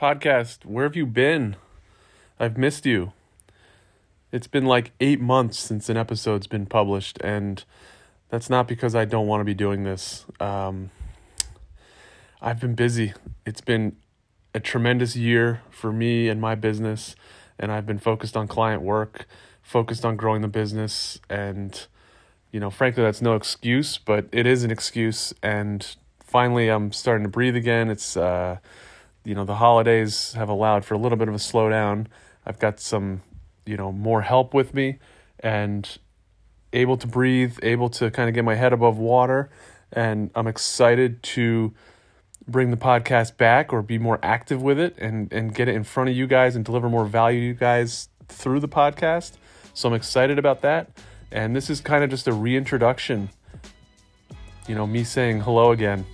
Podcast, where have you been? I've missed you. It's been like eight months since an episode's been published, and that's not because I don't want to be doing this. Um, I've been busy. It's been a tremendous year for me and my business, and I've been focused on client work, focused on growing the business, and you know, frankly, that's no excuse, but it is an excuse. And finally, I'm starting to breathe again. It's uh, you know, the holidays have allowed for a little bit of a slowdown. I've got some, you know, more help with me and able to breathe, able to kind of get my head above water. And I'm excited to bring the podcast back or be more active with it and, and get it in front of you guys and deliver more value to you guys through the podcast. So I'm excited about that. And this is kind of just a reintroduction, you know, me saying hello again.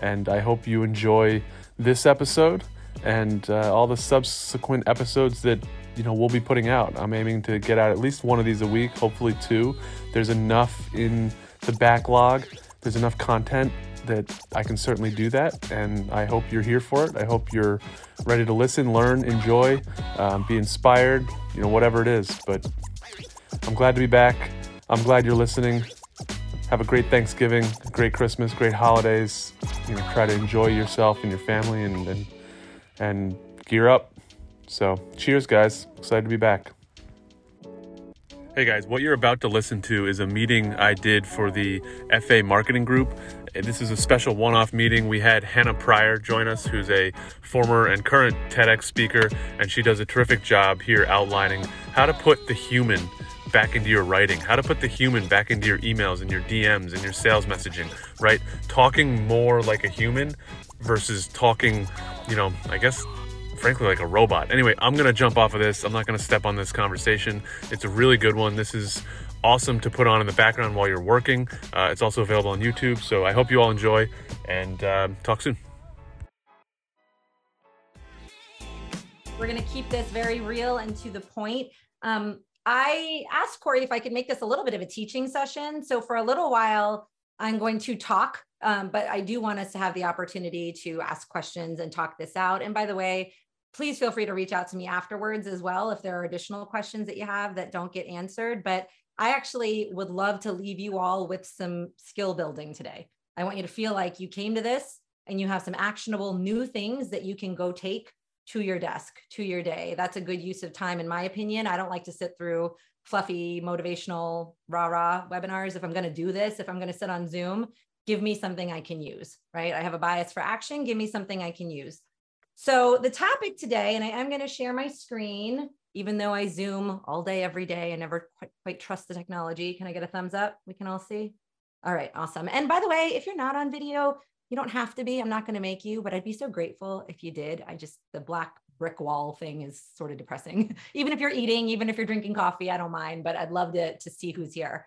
And I hope you enjoy this episode and uh, all the subsequent episodes that you know we'll be putting out. I'm aiming to get out at least one of these a week, hopefully two. There's enough in the backlog. There's enough content that I can certainly do that, and I hope you're here for it. I hope you're ready to listen, learn, enjoy, um, be inspired. You know, whatever it is. But I'm glad to be back. I'm glad you're listening. Have a great Thanksgiving, great Christmas, great holidays. You know, try to enjoy yourself and your family and and, and gear up. So, cheers, guys. Excited to be back. Hey guys, what you're about to listen to is a meeting I did for the FA Marketing Group. This is a special one off meeting. We had Hannah Pryor join us, who's a former and current TEDx speaker, and she does a terrific job here outlining how to put the human back into your writing, how to put the human back into your emails and your DMs and your sales messaging, right? Talking more like a human versus talking, you know, I guess frankly like a robot. Anyway, I'm going to jump off of this. I'm not going to step on this conversation. It's a really good one. This is awesome to put on in the background while you're working. Uh, it's also available on YouTube. So I hope you all enjoy and uh, talk soon. We're going to keep this very real and to the point. Um, I asked Corey if I could make this a little bit of a teaching session. So for a little while, I'm going to talk, um, but I do want us to have the opportunity to ask questions and talk this out. And by the way, please feel free to reach out to me afterwards as well if there are additional questions that you have that don't get answered. But I actually would love to leave you all with some skill building today. I want you to feel like you came to this and you have some actionable new things that you can go take to your desk, to your day. That's a good use of time, in my opinion. I don't like to sit through fluffy, motivational, rah rah webinars. If I'm going to do this, if I'm going to sit on Zoom, give me something I can use, right? I have a bias for action. Give me something I can use. So, the topic today, and I am going to share my screen, even though I Zoom all day, every day, I never quite, quite trust the technology. Can I get a thumbs up? We can all see. All right, awesome. And by the way, if you're not on video, you don't have to be. I'm not going to make you, but I'd be so grateful if you did. I just, the black brick wall thing is sort of depressing. even if you're eating, even if you're drinking coffee, I don't mind, but I'd love to, to see who's here.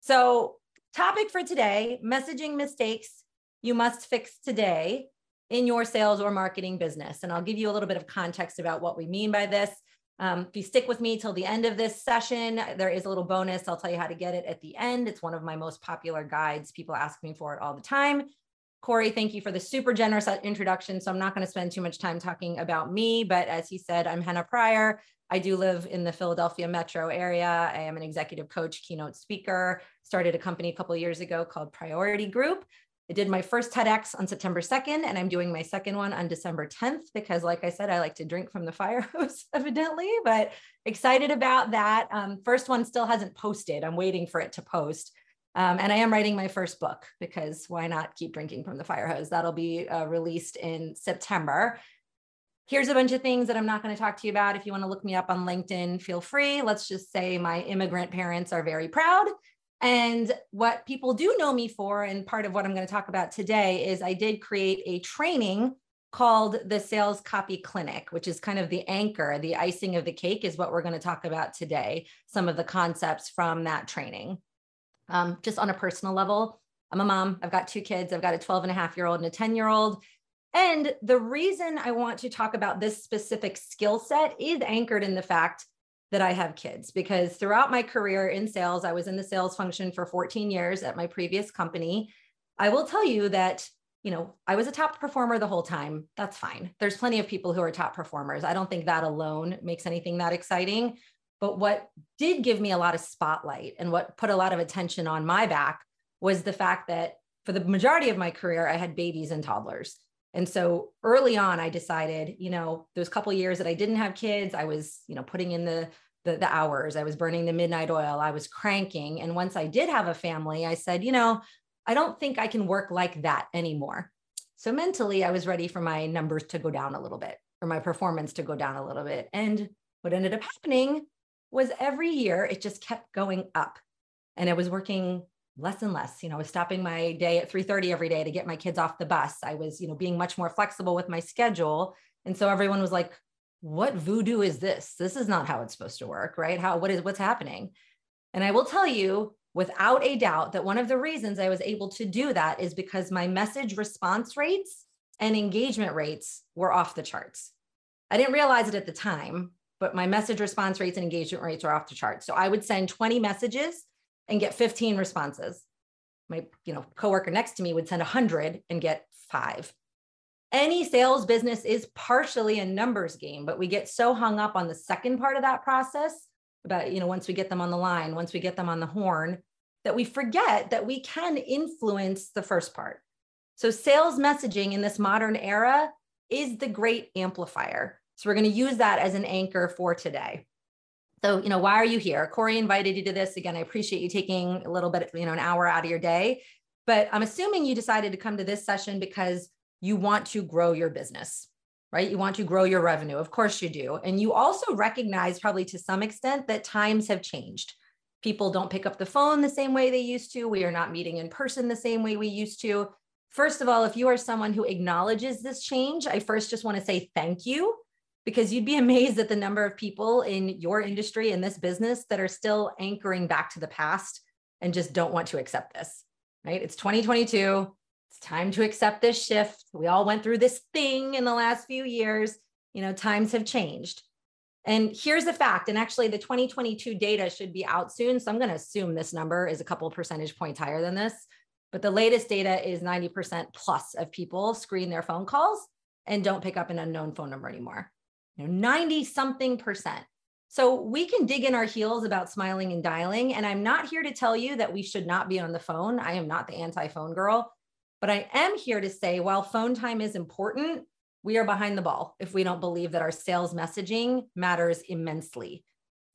So, topic for today messaging mistakes you must fix today in your sales or marketing business. And I'll give you a little bit of context about what we mean by this. Um, if you stick with me till the end of this session, there is a little bonus. I'll tell you how to get it at the end. It's one of my most popular guides. People ask me for it all the time. Corey, thank you for the super generous introduction. So I'm not going to spend too much time talking about me, but as he said, I'm Hannah Pryor. I do live in the Philadelphia metro area. I am an executive coach, keynote speaker, started a company a couple years ago called Pryority Group. I did my first TEDx on September 2nd, and I'm doing my second one on December 10th because, like I said, I like to drink from the fire hose, evidently, but excited about that. Um, first one still hasn't posted. I'm waiting for it to post. Um, and I am writing my first book because why not keep drinking from the fire hose? That'll be uh, released in September. Here's a bunch of things that I'm not going to talk to you about. If you want to look me up on LinkedIn, feel free. Let's just say my immigrant parents are very proud. And what people do know me for, and part of what I'm going to talk about today, is I did create a training called the Sales Copy Clinic, which is kind of the anchor, the icing of the cake, is what we're going to talk about today. Some of the concepts from that training um, just on a personal level. I'm a mom. I've got two kids. I've got a 12 and a half year old and a 10 year old. And the reason I want to talk about this specific skill set is anchored in the fact that I have kids because throughout my career in sales, I was in the sales function for 14 years at my previous company. I will tell you that you know, I was a top performer the whole time. That's fine. There's plenty of people who are top performers. I don't think that alone makes anything that exciting. But what did give me a lot of spotlight and what put a lot of attention on my back was the fact that for the majority of my career, I had babies and toddlers. And so early on, I decided, you know, those couple years that I didn't have kids, I was, you know, putting in the, the the hours, I was burning the midnight oil, I was cranking. And once I did have a family, I said, you know, I don't think I can work like that anymore. So mentally, I was ready for my numbers to go down a little bit or my performance to go down a little bit. And what ended up happening was every year it just kept going up. And I was working less and less. You know, I was stopping my day at 3:30 every day to get my kids off the bus. I was, you know, being much more flexible with my schedule. And so everyone was like, what voodoo is this? This is not how it's supposed to work, right? How what is what's happening? And I will tell you without a doubt that one of the reasons I was able to do that is because my message response rates and engagement rates were off the charts. I didn't realize it at the time, but my message response rates and engagement rates are off the charts. So I would send 20 messages and get 15 responses. My, you know, coworker next to me would send 100 and get 5. Any sales business is partially a numbers game, but we get so hung up on the second part of that process about, you know, once we get them on the line, once we get them on the horn, that we forget that we can influence the first part. So sales messaging in this modern era is the great amplifier. So we're going to use that as an anchor for today. So, you know, why are you here? Corey invited you to this. Again, I appreciate you taking a little bit, you know, an hour out of your day. But I'm assuming you decided to come to this session because you want to grow your business, right? You want to grow your revenue. Of course you do. And you also recognize, probably to some extent, that times have changed. People don't pick up the phone the same way they used to. We are not meeting in person the same way we used to. First of all, if you are someone who acknowledges this change, I first just want to say thank you because you'd be amazed at the number of people in your industry in this business that are still anchoring back to the past and just don't want to accept this, right? It's 2022. It's time to accept this shift. We all went through this thing in the last few years. You know, times have changed. And here's the fact, and actually the 2022 data should be out soon. So I'm going to assume this number is a couple percentage points higher than this. But the latest data is 90% plus of people screen their phone calls and don't pick up an unknown phone number anymore you know 90 something percent. So we can dig in our heels about smiling and dialing. And i'm not here to tell you that we should not be on the phone. I am not the anti-phone girl. But i am here to say while phone time is important we are behind the ball if we don't believe that our sales messaging matters immensely.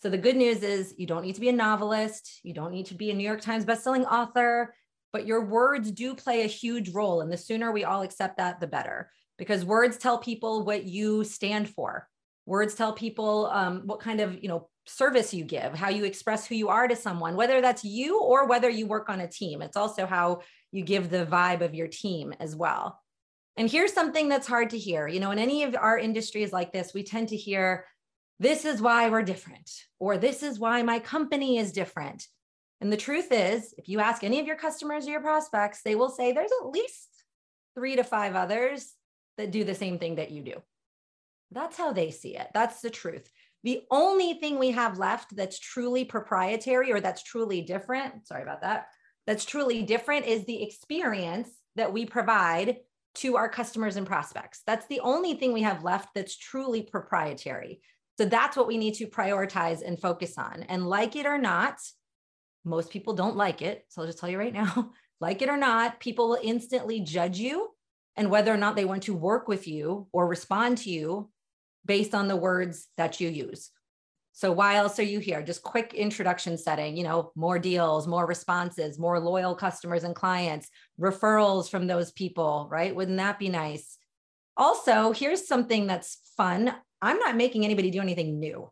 So the good news is you don't need to be a novelist. You don't need to be a new york times bestselling author. But your words do play a huge role. And the sooner we all accept that the better because words tell people what you stand for. Words tell people um, what kind of you know service you give how you express who you are to someone whether that's you or whether you work on a team. It's also how you give the vibe of your team as well. And here's something that's hard to hear. You know in any of our industries like this we tend to hear this is why we're different or this is why my company is different. And the truth is if you ask any of your customers or your prospects they will say there's at least three to five others that do the same thing that you do that's how they see it. That's the truth. The only thing we have left that's truly proprietary or that's truly different, sorry about that, that's truly different is the experience that we provide to our customers and prospects. That's the only thing we have left that's truly proprietary. So that's what we need to prioritize and focus on. And like it or not, most people don't like it. So I'll just tell you right now like it or not, people will instantly judge you and whether or not they want to work with you or respond to you based on the words that you use. So why else are you here? Just quick introduction setting, you know, more deals, more responses, more loyal customers and clients, referrals from those people, right? Wouldn't that be nice? Also, here's something that's fun. I'm not making anybody do anything new.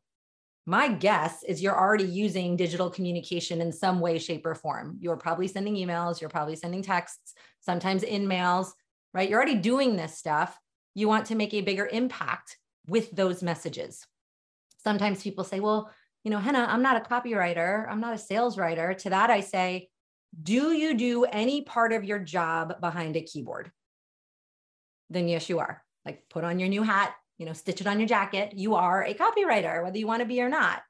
My guess is you're already using digital communication in some way, shape, or form. You're probably sending emails, you're probably sending texts, sometimes InMails, right? You're already doing this stuff. You want to make a bigger impact with those messages. Sometimes people say, well, you know, Hannah, I'm not a copywriter, I'm not a sales writer. To that, I say, do you do any part of your job behind a keyboard? Then yes, you are. Like put on your new hat, you know, stitch it on your jacket. You are a copywriter, whether you want to be or not.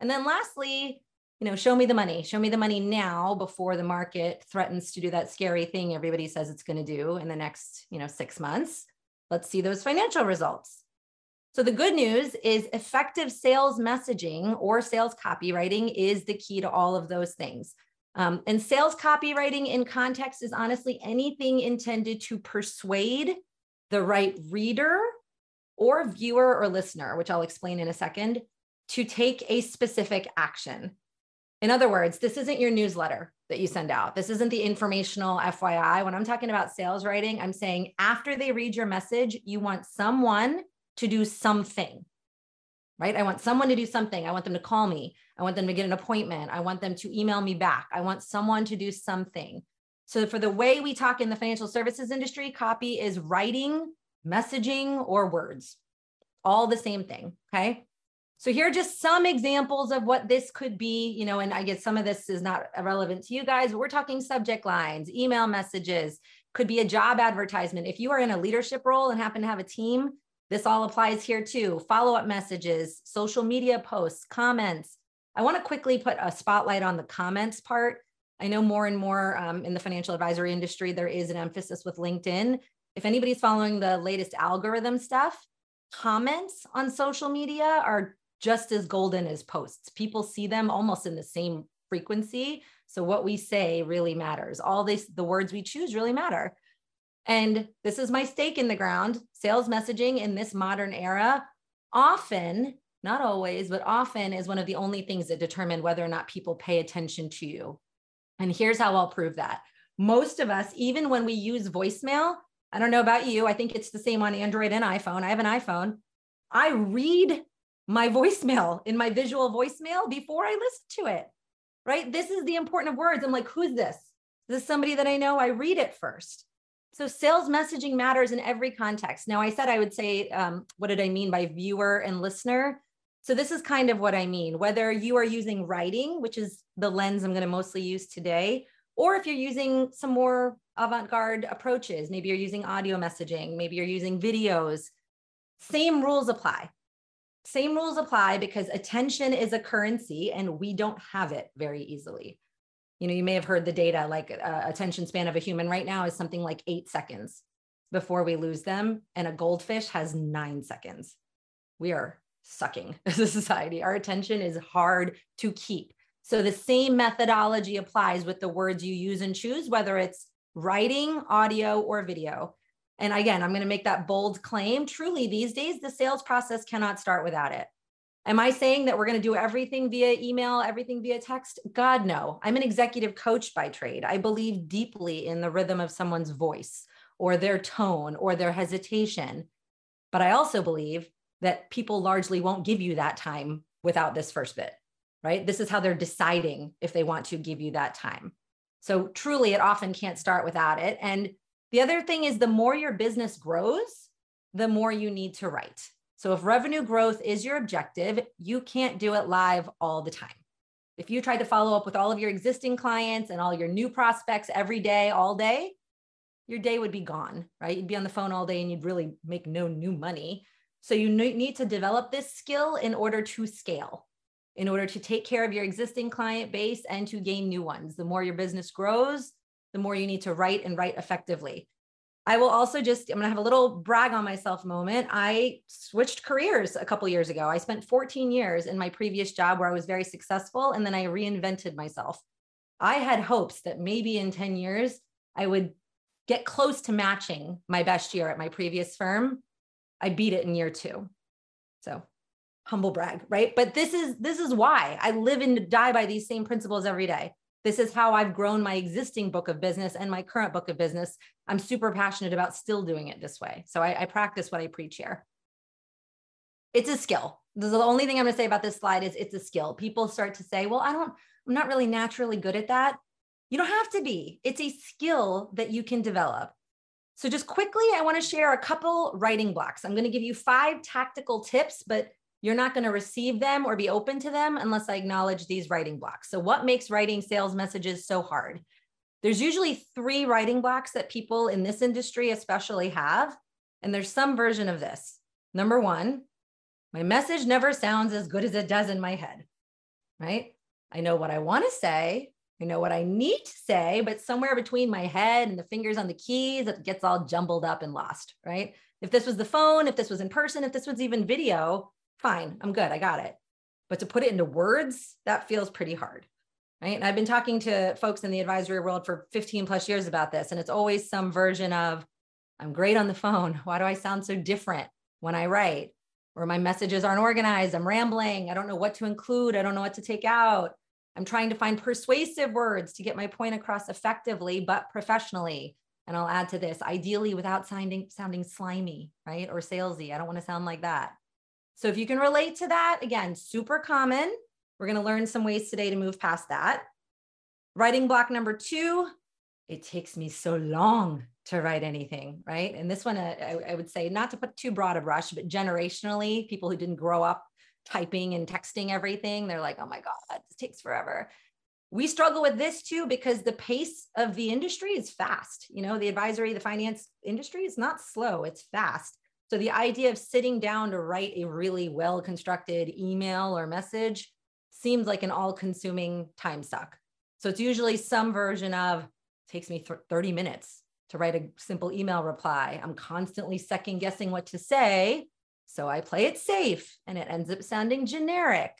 And then lastly, you know, show me the money, show me the money now before the market threatens to do that scary thing everybody says it's going to do in the next, you know, six months. Let's see those financial results. So the good news is effective sales messaging or sales copywriting is the key to all of those things. Um, and sales copywriting in context is honestly anything intended to persuade the right reader or viewer or listener, which I'll explain in a second, to take a specific action. In other words, this isn't your newsletter that you send out. This isn't the informational FYI. When I'm talking about sales writing, I'm saying after they read your message, you want someone to do something, right? I want someone to do something. I want them to call me. I want them to get an appointment. I want them to email me back. I want someone to do something. So, for the way we talk in the financial services industry, copy is writing, messaging, or words, all the same thing. Okay. So here are just some examples of what this could be, you know, and I guess some of this is not relevant to you guys, but we're talking subject lines, email messages, could be a job advertisement. If you are in a leadership role and happen to have a team, this all applies here too. Follow up messages, social media posts, comments. I want to quickly put a spotlight on the comments part. I know more and more um, in the financial advisory industry, there is an emphasis with LinkedIn. If anybody's following the latest algorithm stuff, comments on social media are just as golden as posts. People see them almost in the same frequency. So what we say really matters. All this, the words we choose really matter. And this is my stake in the ground. Sales messaging in this modern era often, not always, but often is one of the only things that determine whether or not people pay attention to you. And here's how I'll prove that. Most of us, even when we use voicemail, I don't know about you, I think it's the same on Android and iPhone. I have an iPhone. I read my voicemail in my visual voicemail before I listen to it. Right? This is the important of words. I'm like, who's this? Is this somebody that I know? I read it first. So sales messaging matters in every context. Now, I said I would say, um, what did I mean by viewer and listener? So this is kind of what I mean. Whether you are using writing, which is the lens I'm going to mostly use today, or if you're using some more avant-garde approaches, maybe you're using audio messaging, maybe you're using videos, same rules apply. Same rules apply because attention is a currency and we don't have it very easily. You know, you may have heard the data like uh, attention span of a human right now is something like eight seconds before we lose them, and a goldfish has nine seconds. We are sucking as a society. Our attention is hard to keep. So the same methodology applies with the words you use and choose, whether it's writing, audio, or video. And again, I'm going to make that bold claim. Truly, these days, the sales process cannot start without it. Am I saying that we're going to do everything via email, everything via text? God, no. I'm an executive coach by trade. I believe deeply in the rhythm of someone's voice or their tone or their hesitation. But I also believe that people largely won't give you that time without this first bit, right? This is how they're deciding if they want to give you that time. So truly, it often can't start without it. And the other thing is the more your business grows, the more you need to write. So if revenue growth is your objective, you can't do it live all the time. If you tried to follow up with all of your existing clients and all your new prospects every day, all day, your day would be gone, right? You'd be on the phone all day and you'd really make no new money. So you need to develop this skill in order to scale, in order to take care of your existing client base and to gain new ones. The more your business grows, the more you need to write and write effectively. I will also just, I'm going to have a little brag on myself moment. I switched careers a couple years ago. I spent 14 years in my previous job where I was very successful, and then I reinvented myself. I had hopes that maybe in 10 years, I would get close to matching my best year at my previous firm. I beat it in year two. So humble brag, right? But this is this is why I live and die by these same principles every day. This is how I've grown my existing book of business and my current book of business. I'm super passionate about still doing it this way. So I, I practice what I preach here. It's a skill. The only thing I'm going to say about this slide is it's a skill. People start to say, well, I don't, I'm not really naturally good at that. You don't have to be. It's a skill that you can develop. So just quickly, I want to share a couple writing blocks. I'm going to give you five tactical tips, but you're not going to receive them or be open to them unless I acknowledge these writing blocks. So, what makes writing sales messages so hard? There's usually three writing blocks that people in this industry especially have. And there's some version of this. Number one, my message never sounds as good as it does in my head, right? I know what I want to say. I know what I need to say, but somewhere between my head and the fingers on the keys, it gets all jumbled up and lost, right? If this was the phone, if this was in person, if this was even video, fine, I'm good, I got it. But to put it into words, that feels pretty hard, right? And I've been talking to folks in the advisory world for 15 plus years about this, and it's always some version of, I'm great on the phone. Why do I sound so different when I write? Or my messages aren't organized, I'm rambling, I don't know what to include, I don't know what to take out. I'm trying to find persuasive words to get my point across effectively, but professionally. And I'll add to this, ideally without sounding, sounding slimy, right? Or salesy. I don't want to sound like that. So if you can relate to that, again, super common. We're going to learn some ways today to move past that. Writing block number two, it takes me so long to write anything, right? And this one, uh, I, I would say, not to put too broad a brush, but generationally, people who didn't grow up typing and texting everything. They're like, oh my God, this takes forever. We struggle with this too because the pace of the industry is fast. You know, the advisory, the finance industry is not slow, it's fast. So the idea of sitting down to write a really well constructed email or message seems like an all consuming time suck. So it's usually some version of takes me 30 minutes to write a simple email reply. I'm constantly second guessing what to say so I play it safe and it ends up sounding generic.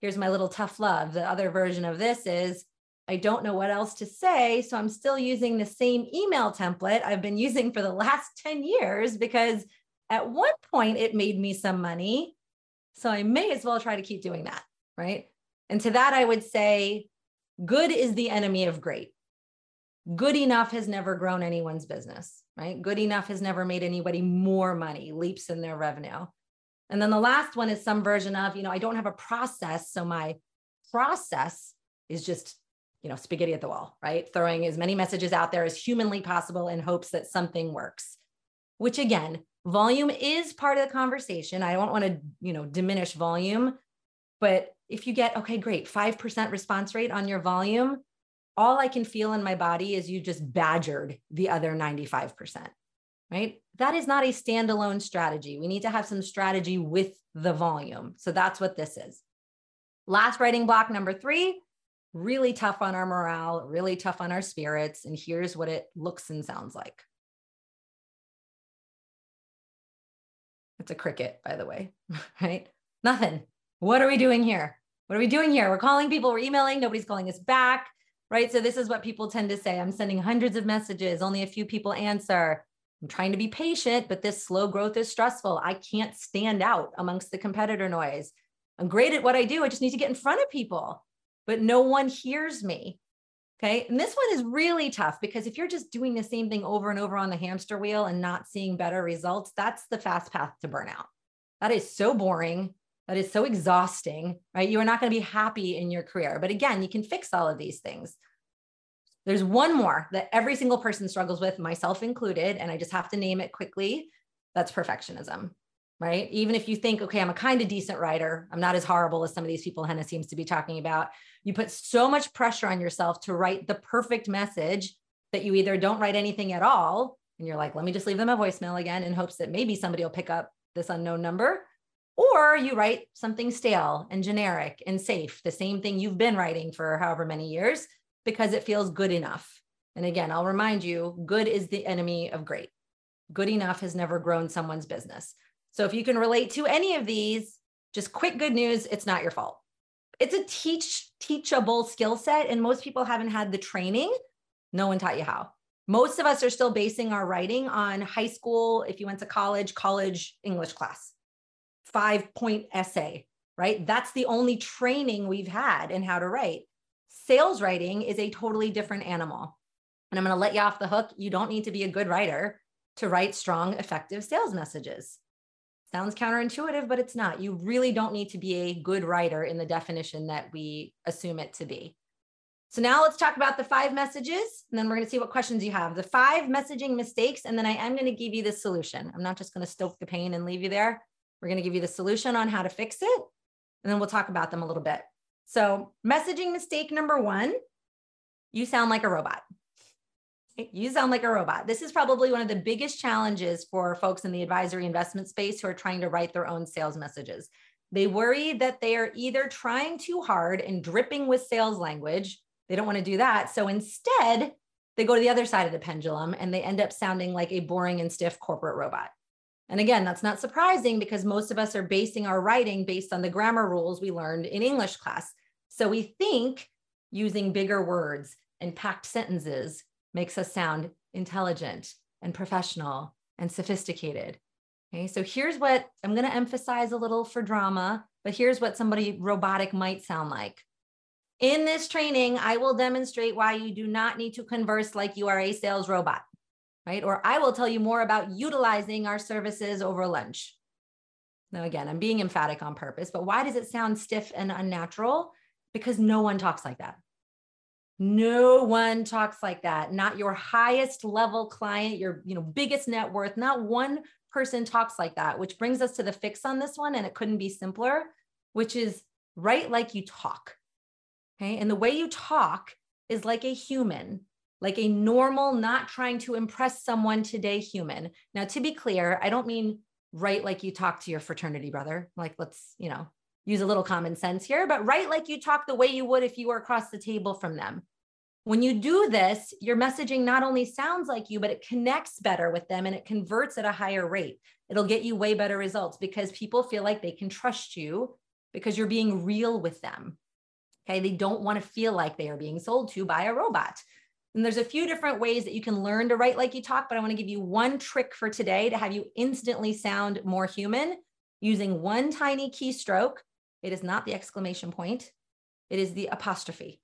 Here's my little tough love. The other version of this is I don't know what else to say. So I'm still using the same email template I've been using for the last 10 years because at one point it made me some money. So I may as well try to keep doing that. Right. And to that, I would say good is the enemy of great. Good enough has never grown anyone's business right? Good enough has never made anybody more money, leaps in their revenue. And then the last one is some version of, you know, I don't have a process. So my process is just, you know, spaghetti at the wall, right? Throwing as many messages out there as humanly possible in hopes that something works, which again, volume is part of the conversation. I don't want to, you know, diminish volume, but if you get, okay, great, 5% response rate on your volume, all I can feel in my body is you just badgered the other 95%, right? That is not a standalone strategy. We need to have some strategy with the volume. So that's what this is. Last writing block number three, really tough on our morale, really tough on our spirits. And here's what it looks and sounds like. It's a cricket, by the way, right? Nothing. What are we doing here? What are we doing here? We're calling people, we're emailing, nobody's calling us back right? So this is what people tend to say. I'm sending hundreds of messages, only a few people answer. I'm trying to be patient, but this slow growth is stressful. I can't stand out amongst the competitor noise. I'm great at what I do. I just need to get in front of people, but no one hears me. Okay. And this one is really tough because if you're just doing the same thing over and over on the hamster wheel and not seeing better results, that's the fast path to burnout. That is so boring. That is so exhausting, right? You are not going to be happy in your career. But again, you can fix all of these things. There's one more that every single person struggles with, myself included, and I just have to name it quickly. That's perfectionism, right? Even if you think, okay, I'm a kind of decent writer, I'm not as horrible as some of these people Hannah seems to be talking about. You put so much pressure on yourself to write the perfect message that you either don't write anything at all, and you're like, let me just leave them a voicemail again in hopes that maybe somebody will pick up this unknown number or you write something stale and generic and safe, the same thing you've been writing for however many years, because it feels good enough. And again, I'll remind you good is the enemy of great. Good enough has never grown someone's business. So if you can relate to any of these, just quick good news, it's not your fault. It's a teach teachable skill set and most people haven't had the training. No one taught you how. Most of us are still basing our writing on high school, if you went to college, college English class five point essay, right? That's the only training we've had in how to write. Sales writing is a totally different animal. And I'm going to let you off the hook. You don't need to be a good writer to write strong, effective sales messages. Sounds counterintuitive, but it's not. You really don't need to be a good writer in the definition that we assume it to be. So now let's talk about the five messages, and then we're going to see what questions you have. The five messaging mistakes, and then I am going to give you the solution. I'm not just going to stoke the pain and leave you there. We're going to give you the solution on how to fix it, and then we'll talk about them a little bit. So, messaging mistake number one you sound like a robot. You sound like a robot. This is probably one of the biggest challenges for folks in the advisory investment space who are trying to write their own sales messages. They worry that they are either trying too hard and dripping with sales language. They don't want to do that. So instead, they go to the other side of the pendulum and they end up sounding like a boring and stiff corporate robot. And again, that's not surprising because most of us are basing our writing based on the grammar rules we learned in English class. So we think using bigger words and packed sentences makes us sound intelligent and professional and sophisticated. Okay, so here's what I'm going to emphasize a little for drama, but here's what somebody robotic might sound like. In this training, I will demonstrate why you do not need to converse like you are a sales robot, right? Or I will tell you more about utilizing our services over lunch. Now, again, I'm being emphatic on purpose, but why does it sound stiff and unnatural? Because no one talks like that. No one talks like that. Not your highest level client, your you know biggest net worth. Not one person talks like that, which brings us to the fix on this one and it couldn't be simpler, which is write like you talk. Okay? And the way you talk is like a human, like a normal not trying to impress someone today human. Now to be clear, I don't mean write like you talk to your fraternity brother. Like let's, you know, use a little common sense here, but write like you talk the way you would if you were across the table from them. When you do this, your messaging not only sounds like you, but it connects better with them and it converts at a higher rate. It'll get you way better results because people feel like they can trust you because you're being real with them. Okay. They don't want to feel like they are being sold to by a robot. And there's a few different ways that you can learn to write like you talk, but I want to give you one trick for today to have you instantly sound more human using one tiny keystroke. It is not the exclamation point, it is the apostrophe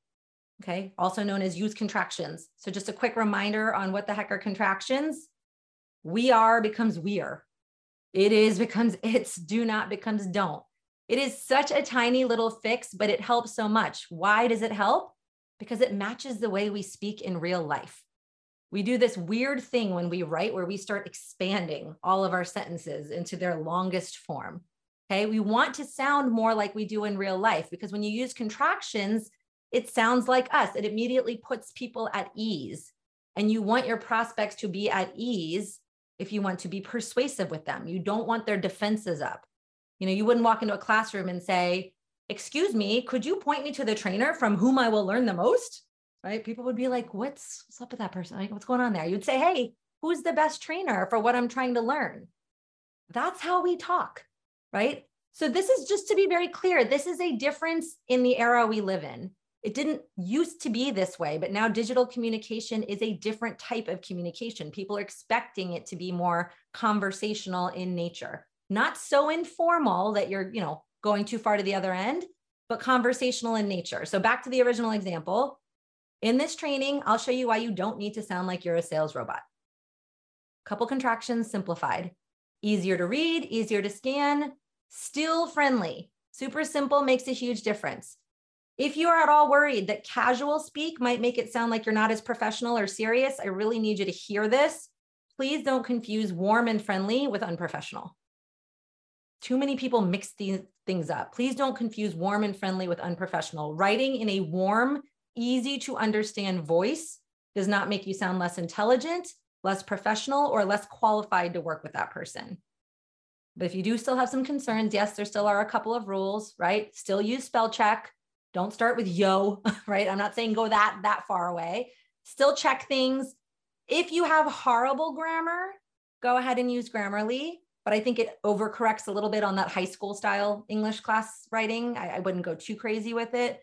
okay, also known as use contractions. So just a quick reminder on what the heck are contractions. We are becomes we are. It is becomes it's, do not becomes don't. It is such a tiny little fix, but it helps so much. Why does it help? Because it matches the way we speak in real life. We do this weird thing when we write where we start expanding all of our sentences into their longest form. Okay. We want to sound more like we do in real life because when you use contractions, it sounds like us. It immediately puts people at ease. And you want your prospects to be at ease if you want to be persuasive with them. You don't want their defenses up. You know, you wouldn't walk into a classroom and say, Excuse me, could you point me to the trainer from whom I will learn the most? Right? People would be like, What's, what's up with that person? Like, what's going on there? You'd say, Hey, who's the best trainer for what I'm trying to learn? That's how we talk, right? So, this is just to be very clear this is a difference in the era we live in. It didn't used to be this way, but now digital communication is a different type of communication. People are expecting it to be more conversational in nature, not so informal that you're, you know, going too far to the other end, but conversational in nature. So back to the original example. In this training, I'll show you why you don't need to sound like you're a sales robot. Couple contractions simplified. Easier to read, easier to scan, still friendly. Super simple makes a huge difference. If you are at all worried that casual speak might make it sound like you're not as professional or serious, I really need you to hear this. Please don't confuse warm and friendly with unprofessional. Too many people mix these things up. Please don't confuse warm and friendly with unprofessional. Writing in a warm, easy to understand voice does not make you sound less intelligent, less professional, or less qualified to work with that person. But if you do still have some concerns, yes, there still are a couple of rules, right? Still use spell check. Don't start with yo, right? I'm not saying go that that far away. Still check things. If you have horrible grammar, go ahead and use Grammarly, but I think it overcorrects a little bit on that high school style English class writing. I, I wouldn't go too crazy with it.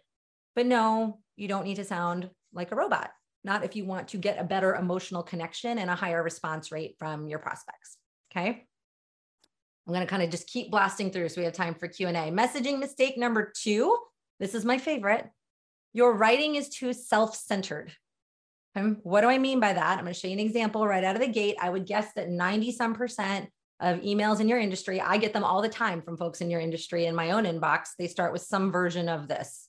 But no, you don't need to sound like a robot. Not if you want to get a better emotional connection and a higher response rate from your prospects. Okay. I'm going to kind of just keep blasting through so we have time for Q&A. Messaging mistake number 2 this is my favorite. Your writing is too self centered. Um, what do I mean by that? I'm going to show you an example right out of the gate. I would guess that 90 some percent of emails in your industry, I get them all the time from folks in your industry in my own inbox. They start with some version of this.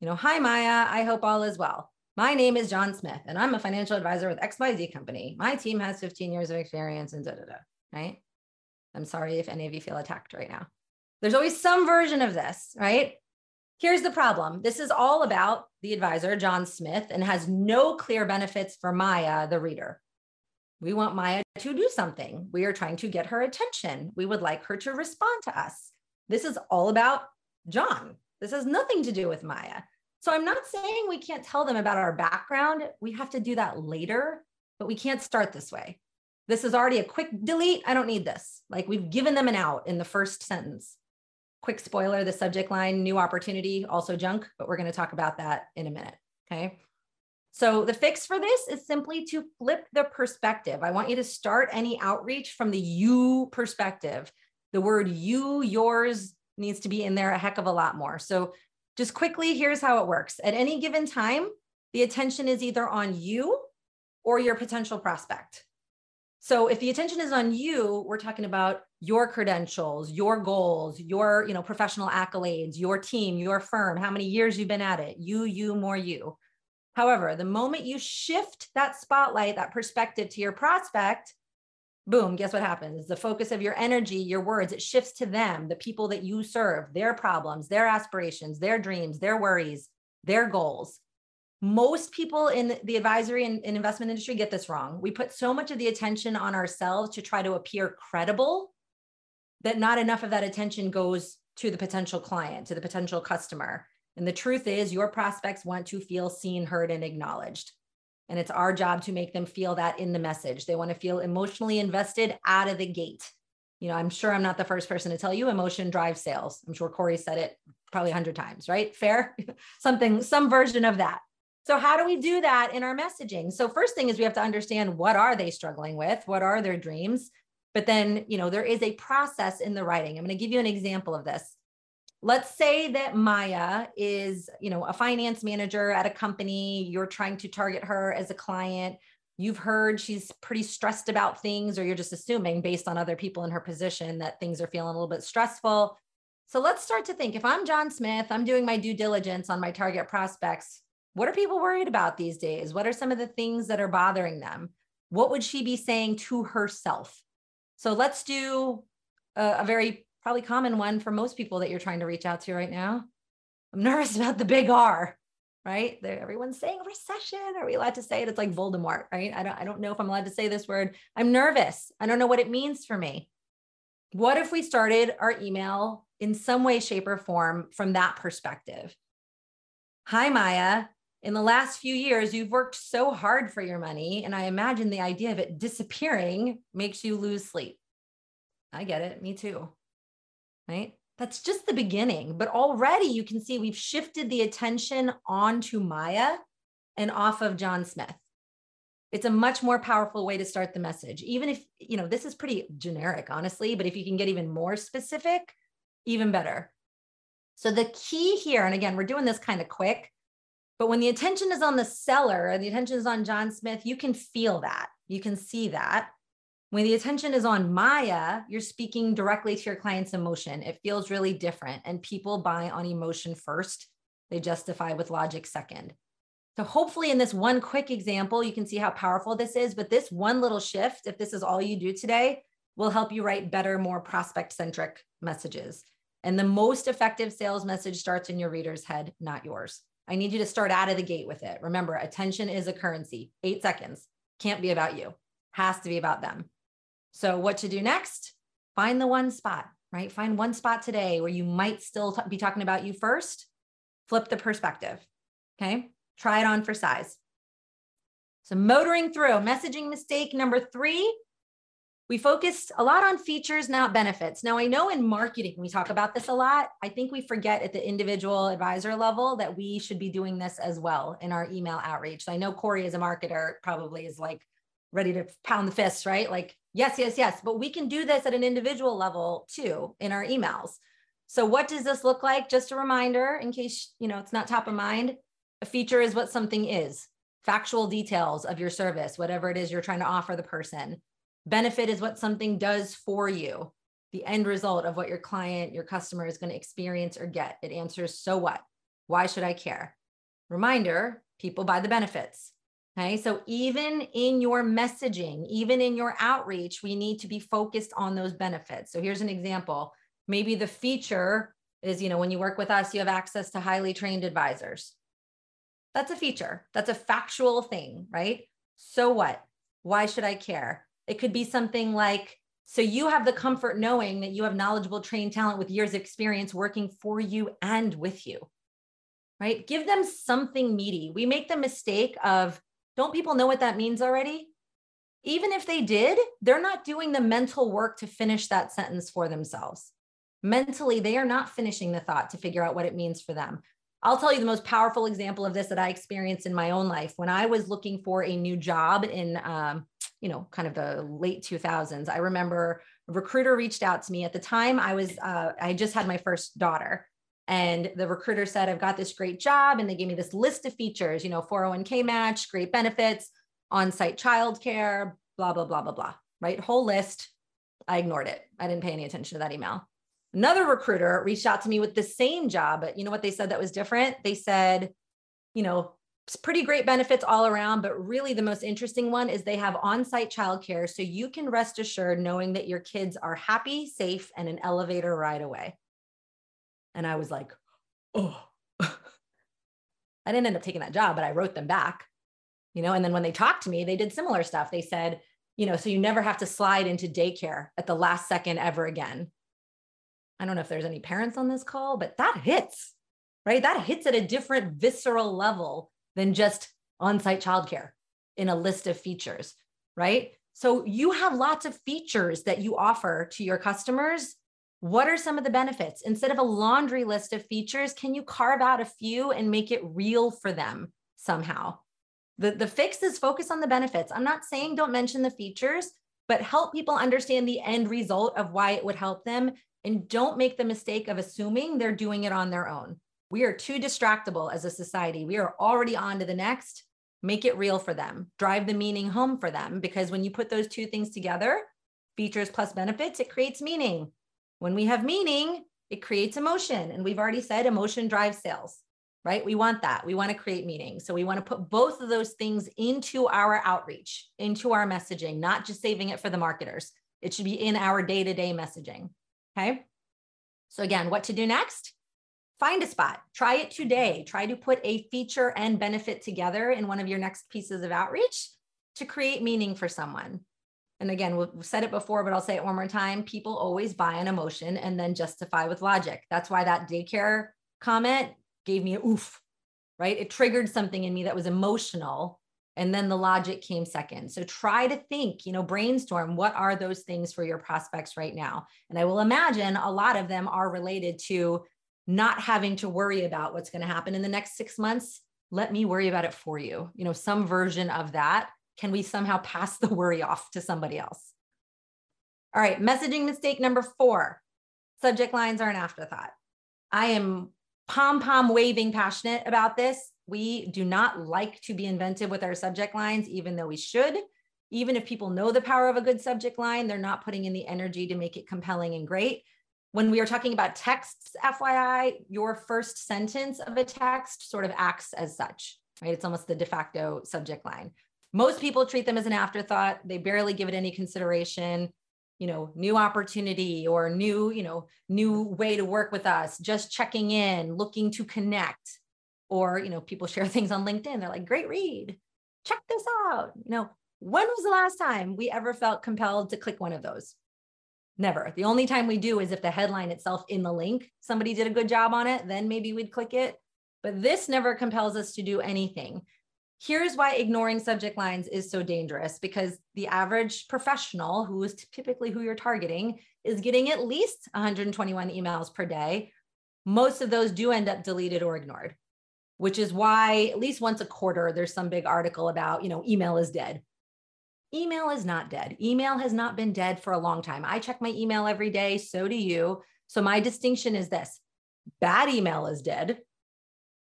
You know, hi, Maya. I hope all is well. My name is John Smith, and I'm a financial advisor with XYZ Company. My team has 15 years of experience and da da da. Right. I'm sorry if any of you feel attacked right now. There's always some version of this, right? Here's the problem this is all about the advisor, John Smith, and has no clear benefits for Maya, the reader. We want Maya to do something. We are trying to get her attention. We would like her to respond to us. This is all about John. This has nothing to do with Maya. So I'm not saying we can't tell them about our background. We have to do that later, but we can't start this way. This is already a quick delete. I don't need this. Like we've given them an out in the first sentence. Quick spoiler the subject line, new opportunity, also junk, but we're going to talk about that in a minute. Okay. So the fix for this is simply to flip the perspective. I want you to start any outreach from the you perspective. The word you, yours needs to be in there a heck of a lot more. So just quickly, here's how it works. At any given time, the attention is either on you or your potential prospect. So if the attention is on you, we're talking about your credentials, your goals, your, you know, professional accolades, your team, your firm, how many years you've been at it, you, you, more you. However, the moment you shift that spotlight, that perspective to your prospect, boom, guess what happens? The focus of your energy, your words, it shifts to them, the people that you serve, their problems, their aspirations, their dreams, their worries, their goals. Most people in the advisory and, and investment industry get this wrong. We put so much of the attention on ourselves to try to appear credible that not enough of that attention goes to the potential client, to the potential customer. And the truth is, your prospects want to feel seen, heard, and acknowledged. And it's our job to make them feel that in the message. They want to feel emotionally invested out of the gate. You know, I'm sure I'm not the first person to tell you emotion drives sales. I'm sure Corey said it probably a hundred times, right? Fair? Something, some version of that. So how do we do that in our messaging? So first thing is we have to understand what are they struggling with? What are their dreams? But then, you know, there is a process in the writing. I'm going to give you an example of this let's say that Maya is, you know, a finance manager at a company, you're trying to target her as a client. You've heard she's pretty stressed about things, or you're just assuming based on other people in her position that things are feeling a little bit stressful. So let's start to think if I'm John Smith, I'm doing my due diligence on my target prospects. What are people worried about these days? What are some of the things that are bothering them? What would she be saying to herself? So let's do a, a very probably common one for most people that you're trying to reach out to right now. I'm nervous about the big R, right? They're, everyone's saying recession. Are we allowed to say it? It's like Voldemort, right? I don't, I don't know if I'm allowed to say this word. I'm nervous. I don't know what it means for me. What if we started our email in some way, shape, or form from that perspective? Hi, Maya. In the last few years, you've worked so hard for your money, and I imagine the idea of it disappearing makes you lose sleep. I get it. Me too right? That's just the beginning. But already you can see we've shifted the attention onto Maya and off of John Smith. It's a much more powerful way to start the message. Even if, you know, this is pretty generic, honestly, but if you can get even more specific, even better. So the key here, and again, we're doing this kind of quick, but when the attention is on the seller and the attention is on John Smith, you can feel that. You can see that. When the attention is on Maya, you're speaking directly to your client's emotion. It feels really different. And people buy on emotion first, they justify with logic second. So, hopefully, in this one quick example, you can see how powerful this is. But this one little shift, if this is all you do today, will help you write better, more prospect centric messages. And the most effective sales message starts in your reader's head, not yours. I need you to start out of the gate with it. Remember, attention is a currency. Eight seconds can't be about you, has to be about them. So, what to do next? Find the one spot, right? Find one spot today where you might still t- be talking about you first. Flip the perspective. Okay. Try it on for size. So, motoring through messaging mistake number three, we focused a lot on features, not benefits. Now, I know in marketing, we talk about this a lot. I think we forget at the individual advisor level that we should be doing this as well in our email outreach. So I know Corey, as a marketer, probably is like ready to pound the fists, right? Like, Yes, yes, yes. But we can do this at an individual level too in our emails. So what does this look like? Just a reminder in case, you know, it's not top of mind. A feature is what something is. Factual details of your service, whatever it is you're trying to offer the person. Benefit is what something does for you. The end result of what your client, your customer is going to experience or get. It answers so what? Why should I care? Reminder, people buy the benefits. Okay. So even in your messaging, even in your outreach, we need to be focused on those benefits. So here's an example. Maybe the feature is, you know, when you work with us, you have access to highly trained advisors. That's a feature. That's a factual thing, right? So what? Why should I care? It could be something like So you have the comfort knowing that you have knowledgeable, trained talent with years of experience working for you and with you, right? Give them something meaty. We make the mistake of, don't people know what that means already? Even if they did, they're not doing the mental work to finish that sentence for themselves. Mentally, they are not finishing the thought to figure out what it means for them. I'll tell you the most powerful example of this that I experienced in my own life when I was looking for a new job in, um, you know, kind of the late 2000s. I remember a recruiter reached out to me at the time. I was, uh, I just had my first daughter, and the recruiter said, "I've got this great job," and they gave me this list of features, you know, 401k match, great benefits, on-site childcare, blah blah blah blah blah. Right, whole list. I ignored it. I didn't pay any attention to that email. Another recruiter reached out to me with the same job, but you know what they said that was different? They said, you know, pretty great benefits all around, but really the most interesting one is they have on-site childcare so you can rest assured knowing that your kids are happy, safe, and an elevator ride away. And I was like, oh. I didn't end up taking that job, but I wrote them back. You know, and then when they talked to me, they did similar stuff. They said, you know, so you never have to slide into daycare at the last second ever again I don't know if there's any parents on this call, but that hits, right? That hits at a different visceral level than just on site childcare in a list of features, right? So you have lots of features that you offer to your customers. What are some of the benefits? Instead of a laundry list of features, can you carve out a few and make it real for them somehow? The, the fix is focus on the benefits. I'm not saying don't mention the features, but help people understand the end result of why it would help them and don't make the mistake of assuming they're doing it on their own. We are too distractible as a society. We are already on to the next. Make it real for them, drive the meaning home for them. Because when you put those two things together, features plus benefits, it creates meaning. When we have meaning, it creates emotion. And we've already said emotion drives sales, right? We want that. We want to create meaning. So we want to put both of those things into our outreach, into our messaging, not just saving it for the marketers. It should be in our day to day messaging. Okay. So again, what to do next? Find a spot, try it today. Try to put a feature and benefit together in one of your next pieces of outreach to create meaning for someone. And again, we've said it before, but I'll say it one more time. People always buy an emotion and then justify with logic. That's why that daycare comment gave me a oof, right? It triggered something in me that was emotional and then the logic came second so try to think you know brainstorm what are those things for your prospects right now and i will imagine a lot of them are related to not having to worry about what's going to happen in the next 6 months let me worry about it for you. You know some version of that can we somehow pass the worry off to somebody else? All right messaging mistake number 4 subject lines are an afterthought. I am pom pom waving passionate about this. We do not like to be inventive with our subject lines, even though we should. Even if people know the power of a good subject line, they're not putting in the energy to make it compelling and great. When we are talking about texts, FYI, your first sentence of a text sort of acts as such, right? It's almost the de facto subject line. Most people treat them as an afterthought. They barely give it any consideration you know new opportunity or new you know new way to work with us just checking in looking to connect or you know people share things on linkedin they're like great read check this out you know when was the last time we ever felt compelled to click one of those never. The only time we do is if the headline itself in the link somebody did a good job on it then maybe we'd click it. But this never compels us to do anything. Here's why ignoring subject lines is so dangerous because the average professional who is typically who you're targeting is getting at least 121 emails per day. Most of those do end up deleted or ignored which is why at least once a quarter there's some big article about, you know, email is dead. Email is not dead. Email has not been dead for a long time. I check my email every day, so do you. So my distinction is this. Bad email is dead.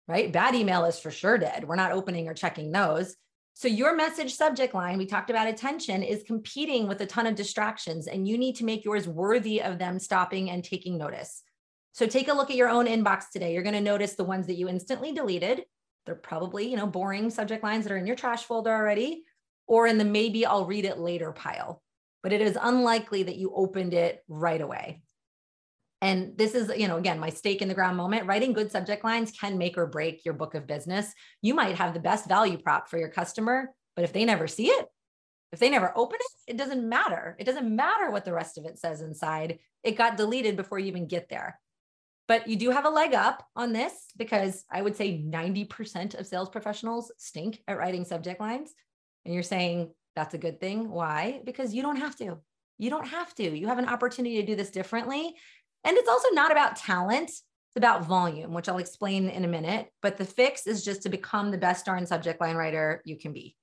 Right? Bad email is for sure dead. We're not opening or checking those. So your message subject line, we talked about attention, is competing with a ton of distractions, and you need to make yours worthy of them stopping and taking notice. So take a look at your own inbox today. You're going to notice the ones that you instantly deleted. They're probably, you know, boring subject lines that are in your trash folder already or in the maybe I'll read it later pile. But it is unlikely that you opened it right away. And this is, you know, again, my stake in the ground moment. Writing good subject lines can make or break your book of business. You might have the best value prop for your customer, but if they never see it, If they never open it, it doesn't matter. It doesn't matter what the rest of it says inside. It got deleted before you even get there. But you do have a leg up on this because I would say 90% of sales professionals stink at writing subject lines. And you're saying that's a good thing. Why? Because you don't have to. You don't have to. You have an opportunity to do this differently. And it's also not about talent, it's about volume, which I'll explain in a minute. But the fix is just to become the best darn subject line writer you can be.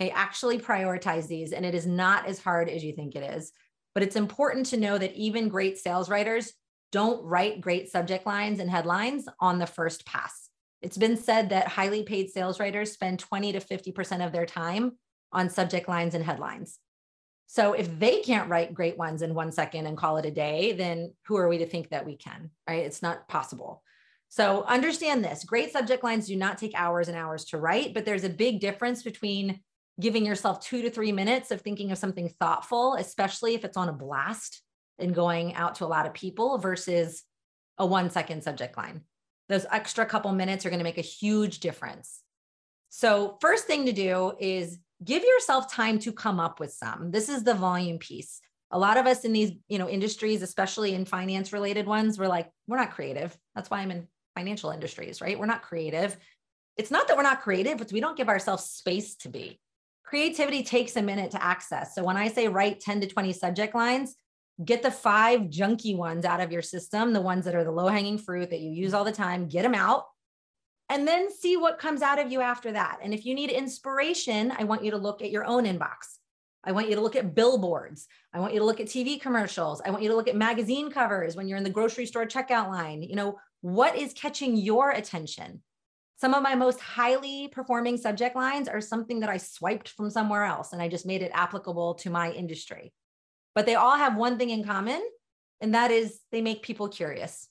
Okay, actually prioritize these. And it is not as hard as you think it is. But it's important to know that even great sales writers don't write great subject lines and headlines on the first pass. It's been said that highly paid sales writers spend 20 to 50% of their time on subject lines and headlines. So if they can't write great ones in one second and call it a day, then who are we to think that we can, right? It's not possible. So understand this great subject lines do not take hours and hours to write, but there's a big difference between giving yourself two to three minutes of thinking of something thoughtful, especially if it's on a blast and going out to a lot of people versus a one second subject line. Those extra couple minutes are going to make a huge difference. So, first thing to do is give yourself time to come up with some. This is the volume piece. A lot of us in these, you know, industries, especially in finance related ones, we're like, we're not creative. That's why I'm in financial industries, right? We're not creative. It's not that we're not creative, but we don't give ourselves space to be. Creativity takes a minute to access. So when I say write 10 to 20 subject lines, get the five junky ones out of your system, the ones that are the low hanging fruit that you use all the time, get them out and then see what comes out of you after that. And if you need inspiration, I want you to look at your own inbox. I want you to look at billboards. I want you to look at TV commercials. I want you to look at magazine covers when you're in the grocery store checkout line. You know, what is catching your attention? Some of my most highly performing subject lines are something that I swiped from somewhere else and I just made it applicable to my industry. But they all have one thing in common, and that is they make people curious.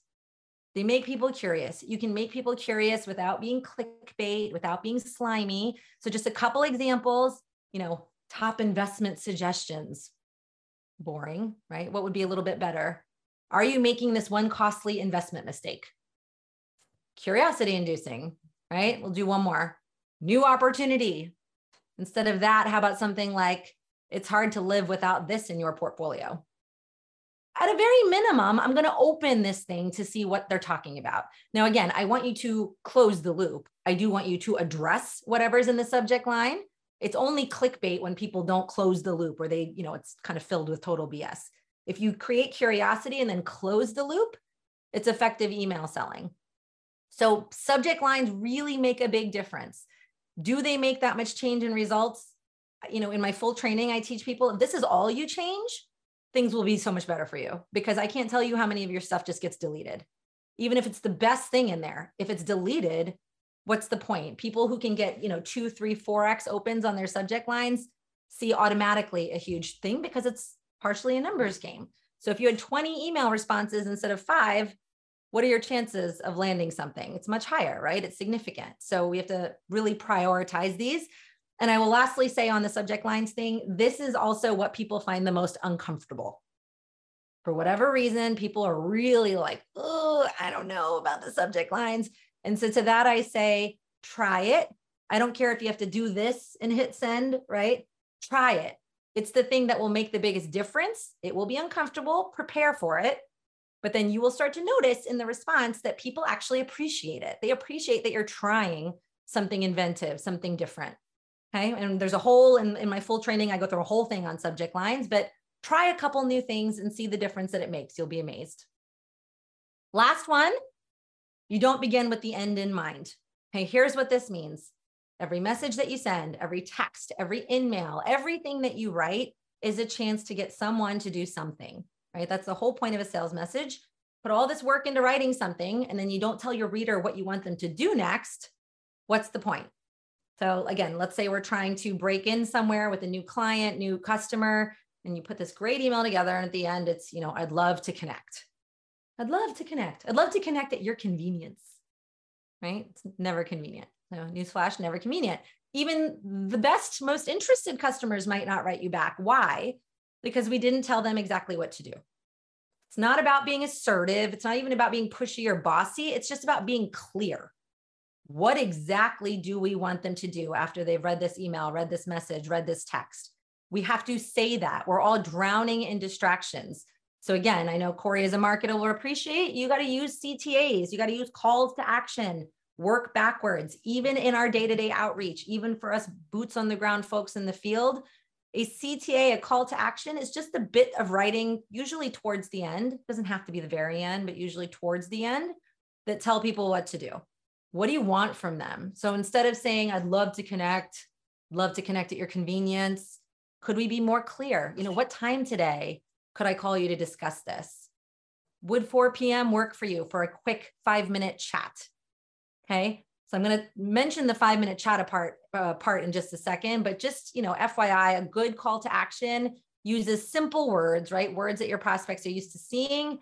They make people curious. You can make people curious without being clickbait, without being slimy. So, just a couple examples, you know, top investment suggestions. Boring, right? What would be a little bit better? Are you making this one costly investment mistake? Curiosity inducing, right? We'll do one more. New opportunity. Instead of that, how about something like, it's hard to live without this in your portfolio? At a very minimum, I'm going to open this thing to see what they're talking about. Now, again, I want you to close the loop. I do want you to address whatever's in the subject line. It's only clickbait when people don't close the loop or they, you know, it's kind of filled with total BS. If you create curiosity and then close the loop, it's effective email selling. So, subject lines really make a big difference. Do they make that much change in results? You know, in my full training, I teach people if this is all you change, things will be so much better for you because I can't tell you how many of your stuff just gets deleted. Even if it's the best thing in there, if it's deleted, what's the point? People who can get, you know, two, three, four X opens on their subject lines see automatically a huge thing because it's partially a numbers game. So if you had 20 email responses instead of five, what are your chances of landing something? It's much higher, right? It's significant. So we have to really prioritize these. And I will lastly say on the subject lines thing, this is also what people find the most uncomfortable. For whatever reason, people are really like, oh, I don't know about the subject lines. And so to that, I say, try it. I don't care if you have to do this and hit send, right? Try it. It's the thing that will make the biggest difference. It will be uncomfortable, prepare for it. But then you will start to notice in the response that people actually appreciate it. They appreciate that you're trying something inventive, something different. Okay. And there's a whole in, in my full training, I go through a whole thing on subject lines, but try a couple new things and see the difference that it makes. You'll be amazed. Last one, you don't begin with the end in mind. Okay, here's what this means. Every message that you send, every text, every email, everything that you write is a chance to get someone to do something, right? That's the whole point of a sales message. Put all this work into writing something, and then you don't tell your reader what you want them to do next. What's the point? So again, let's say we're trying to break in somewhere with a new client, new customer, and you put this great email together. And at the end, it's, you know, I'd love to connect. I'd love to connect. I'd love to connect at your convenience, right? It's never convenient. So newsflash, never convenient. Even the best, most interested customers might not write you back. Why? Because we didn't tell them exactly what to do. It's not about being assertive. It's not even about being pushy or bossy. It's just about being clear what exactly do we want them to do after they've read this email, read this message, read this text? We have to say that. We're all drowning in distractions. So again, I know Corey as a marketer will appreciate you got to use CTAs, you got to use calls to action, work backwards, even in our day-to-day outreach, even for us boots on the ground folks in the field. A CTA, a call to action, is just a bit of writing, usually towards the end. It doesn't have to be the very end, but usually towards the end that tell people what to do. What do you want from them? So instead of saying, I'd love to connect, love to connect at your convenience, could we be more clear? You know, what time today could I call you to discuss this? Would 4 p.m. work for you for a quick five minute chat? Okay. So I'm going to mention the five minute chat apart uh, part in just a second, but just, you know, FYI, a good call to action uses simple words, right? Words that your prospects are used to seeing,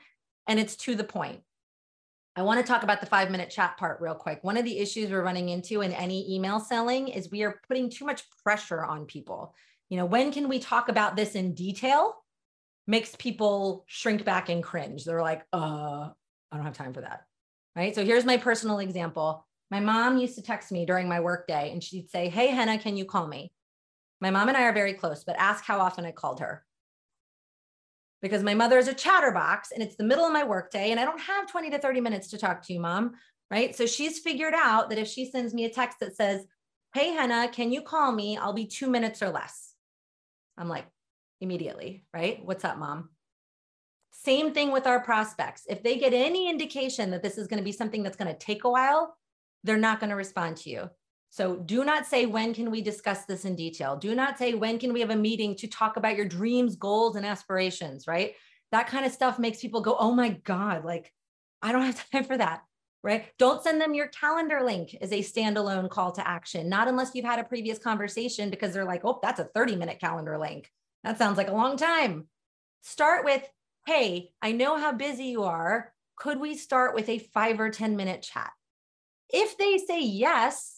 and it's to the point. I want to talk about the five minute chat part real quick. One of the issues we're running into in any email selling is we are putting too much pressure on people. You know, when can we talk about this in detail? Makes people shrink back and cringe. They're like, uh, I don't have time for that. Right. So here's my personal example. My mom used to text me during my workday and she'd say, Hey, Hannah, can you call me? My mom and I are very close, but ask how often I called her because my mother is a chatterbox and it's the middle of my workday and I don't have 20 to 30 minutes to talk to you, mom. Right. So she's figured out that if she sends me a text that says, Hey, Hannah, can you call me? I'll be two minutes or less. I'm like, immediately, right? What's up, mom? Same thing with our prospects. If they get any indication that this is going to be something that's going to take a while, they're not going to respond to you. So do not say, when can we discuss this in detail? Do not say, when can we have a meeting to talk about your dreams, goals, and aspirations, right? That kind of stuff makes people go, oh my God, like, I don't have time for that, right? Don't send them your calendar link as a standalone call to action, not unless you've had a previous conversation because they're like, oh, that's a 30 minute calendar link. That sounds like a long time. Start with, hey, I know how busy you are. Could we start with a five or 10 minute chat? If they say yes,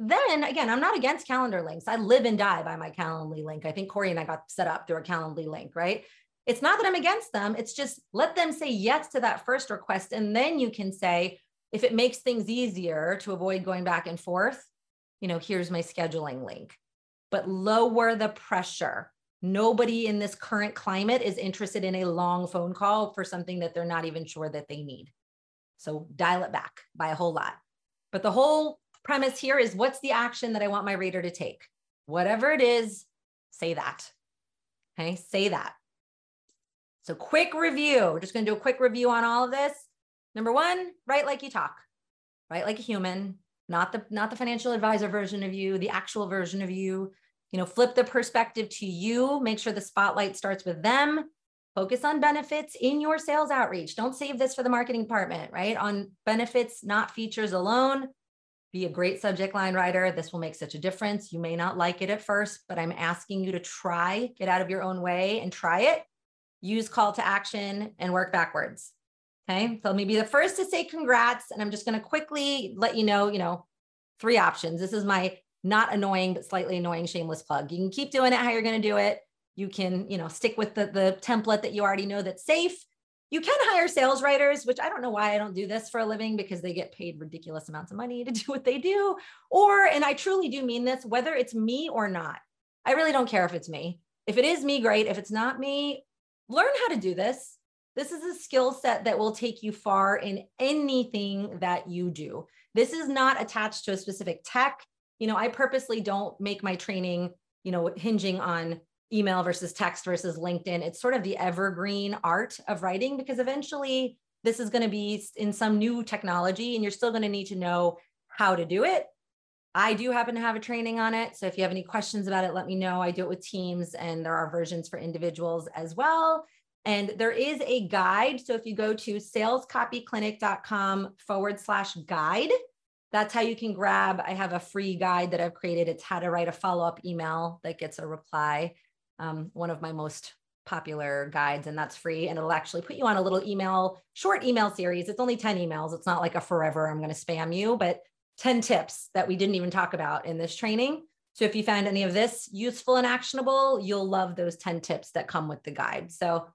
then again, I'm not against calendar links. I live and die by my Calendly link. I think Corey and I got set up through a Calendly link, right? It's not that I'm against them. It's just let them say yes to that first request. And then you can say, if it makes things easier to avoid going back and forth, you know, here's my scheduling link. But lower the pressure. Nobody in this current climate is interested in a long phone call for something that they're not even sure that they need. So dial it back by a whole lot. But the whole premise here is what's the action that I want my reader to take? Whatever it is, say that. Okay, say that. So, quick review. We're just going to do a quick review on all of this. Number one, write like you talk, write like a human, not the not the financial advisor version of you, the actual version of you. You know, flip the perspective to you. Make sure the spotlight starts with them. Focus on benefits in your sales outreach. Don't save this for the marketing department, right? On benefits, not features alone be a great subject line writer. This will make such a difference. You may not like it at first, but I'm asking you to try, get out of your own way and try it. Use call to action and work backwards. Okay. So let me be the first to say congrats. And I'm just going to quickly let you know, you know, three options. This is my not annoying, but slightly annoying shameless plug. You can keep doing it how you're going to do it. You can, you know, stick with the, the template that you already know that's safe you can hire sales writers, which I don't know why I don't do this for a living because they get paid ridiculous amounts of money to do what they do. Or, and I truly do mean this, whether it's me or not, I really don't care if it's me. If it is me, great. If it's not me, learn how to do this. This is a skill set that will take you far in anything that you do. This is not attached to a specific tech. You know, I purposely don't make my training, you know, hinging on email versus text versus LinkedIn. It's sort of the evergreen art of writing because eventually this is going to be in some new technology and you're still going to need to know how to do it. I do happen to have a training on it. So if you have any questions about it, let me know. I do it with teams and there are versions for individuals as well. And there is a guide. So if you go to salescopyclinic.com forward slash guide, that's how you can grab. I have a free guide that I've created. It's how to write a follow up email that gets a reply um, one of my most popular guides and that's free. And it'll actually put you on a little email short email series. It's only 10 emails. It's not like a forever i'm going to spam you but 10 tips that we didn't even talk about in this training. So if you found any of this useful and actionable you'll love those 10 tips that come with the guide. So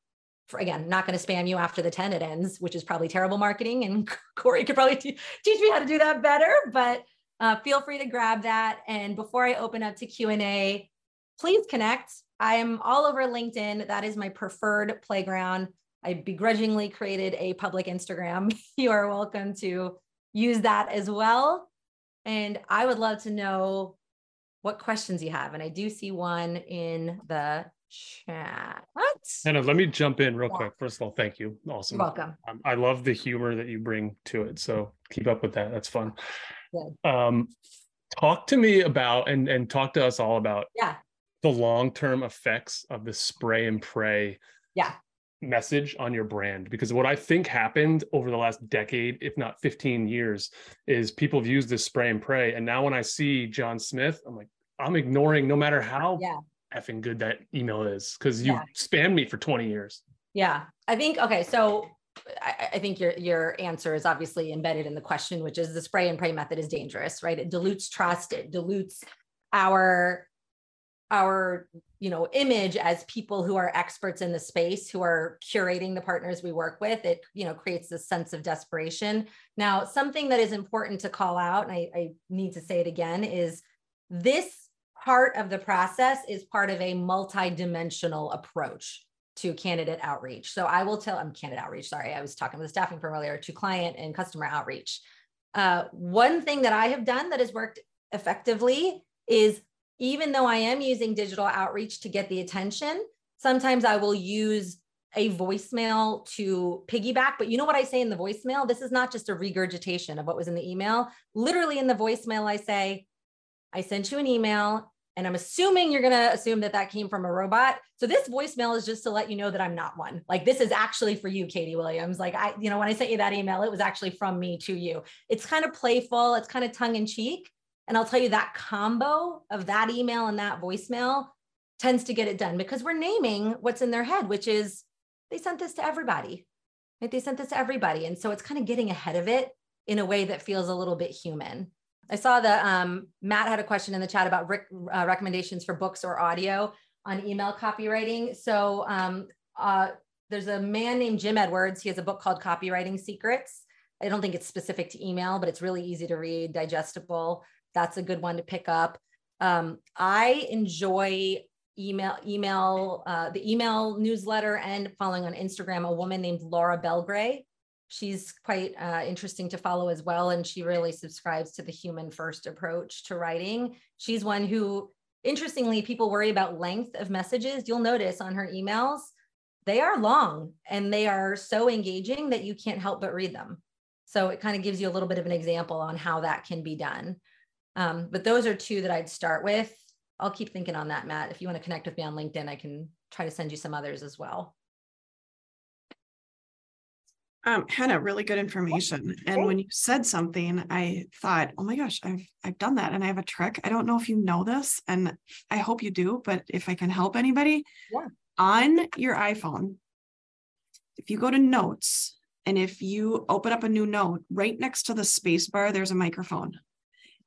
for, again not going to spam you after the 10 it ends which is probably terrible marketing and corey could probably t- teach me how to do that better but uh, feel free to grab that. And before i open up to q&a please connect. I am all over LinkedIn. That is my preferred playground. I begrudgingly created a public Instagram. You are welcome to use that as well. And I would love to know what questions you have. And I do see one in the chat. What? Hannah, let me jump in real yeah. quick. First of all, thank you. Awesome. You're welcome. Um, I love the humor that you bring to it. So keep up with that. That's fun. Um, talk to me about and and talk to us all about yeah the long-term effects of the spray and pray yeah message on your brand because what i think happened over the last decade if not 15 years is people have used this spray and pray and now when i see john smith i'm like i'm ignoring no matter how yeah. effing good that email is because you yeah. spammed me for 20 years yeah i think okay so I, I, think your your answer is obviously embedded in the question, which is the spray and pray method is dangerous, right? It dilutes trust, it dilutes our our you know image as people who are experts in the space who are curating the partners we work with it you know creates this sense of desperation now something that is important to call out and I, I need to say it again is this part of the process is part of a multi-dimensional approach to candidate outreach. So I will tell, I'm candidate outreach, sorry, I was talking with the staffing firm earlier, to client and customer outreach. Uh, one thing that I have done that has worked effectively is even though I am using digital outreach to get the attention, sometimes I will use a voicemail to piggyback. But you know what I say in the voicemail? This is not just a regurgitation of what was in the email. Literally in the voicemail, I say, I sent you an email and I'm assuming you're going to assume that that came from a robot. So this voicemail is just to let you know that I'm not one. Like this is actually for you, Katie Williams. Like I, you know, when I sent you that email, it was actually from me to you. It's kind of playful, it's kind of tongue in cheek. And I'll tell you that combo of that email and that voicemail tends to get it done because we're naming what's in their head, which is they sent this to everybody. Right? They sent this to everybody. And so it's kind of getting ahead of it in a way that feels a little bit human. I saw that um, Matt had a question in the chat about rec- uh, recommendations for books or audio on email copywriting. So um, uh, there's a man named Jim Edwards. He has a book called Copywriting Secrets. I don't think it's specific to email, but it's really easy to read, digestible. That's a good one to pick up. Um, I enjoy email, email, uh, the email newsletter and following on Instagram a woman named Laura Belgray she's quite uh, interesting to follow as well. And she really subscribes to the human first approach to writing. She's one who, interestingly, people worry about length of messages. You'll notice on her emails, they are long and they are so engaging that you can't help but read them. So it kind of gives you a little bit of an example on how that can be done. Um, but those are two that I'd start with. I'll keep thinking on that, Matt. If you want to connect with me on LinkedIn, I can try to send you some others as well. Um, Hannah, really good information. And when you said something, I thought, oh my gosh, I've I've done that and I have a trick. I don't know if you know this, and I hope you do, but if I can help anybody, yeah. on your iPhone, if you go to notes and if you open up a new note, right next to the space bar, there's a microphone.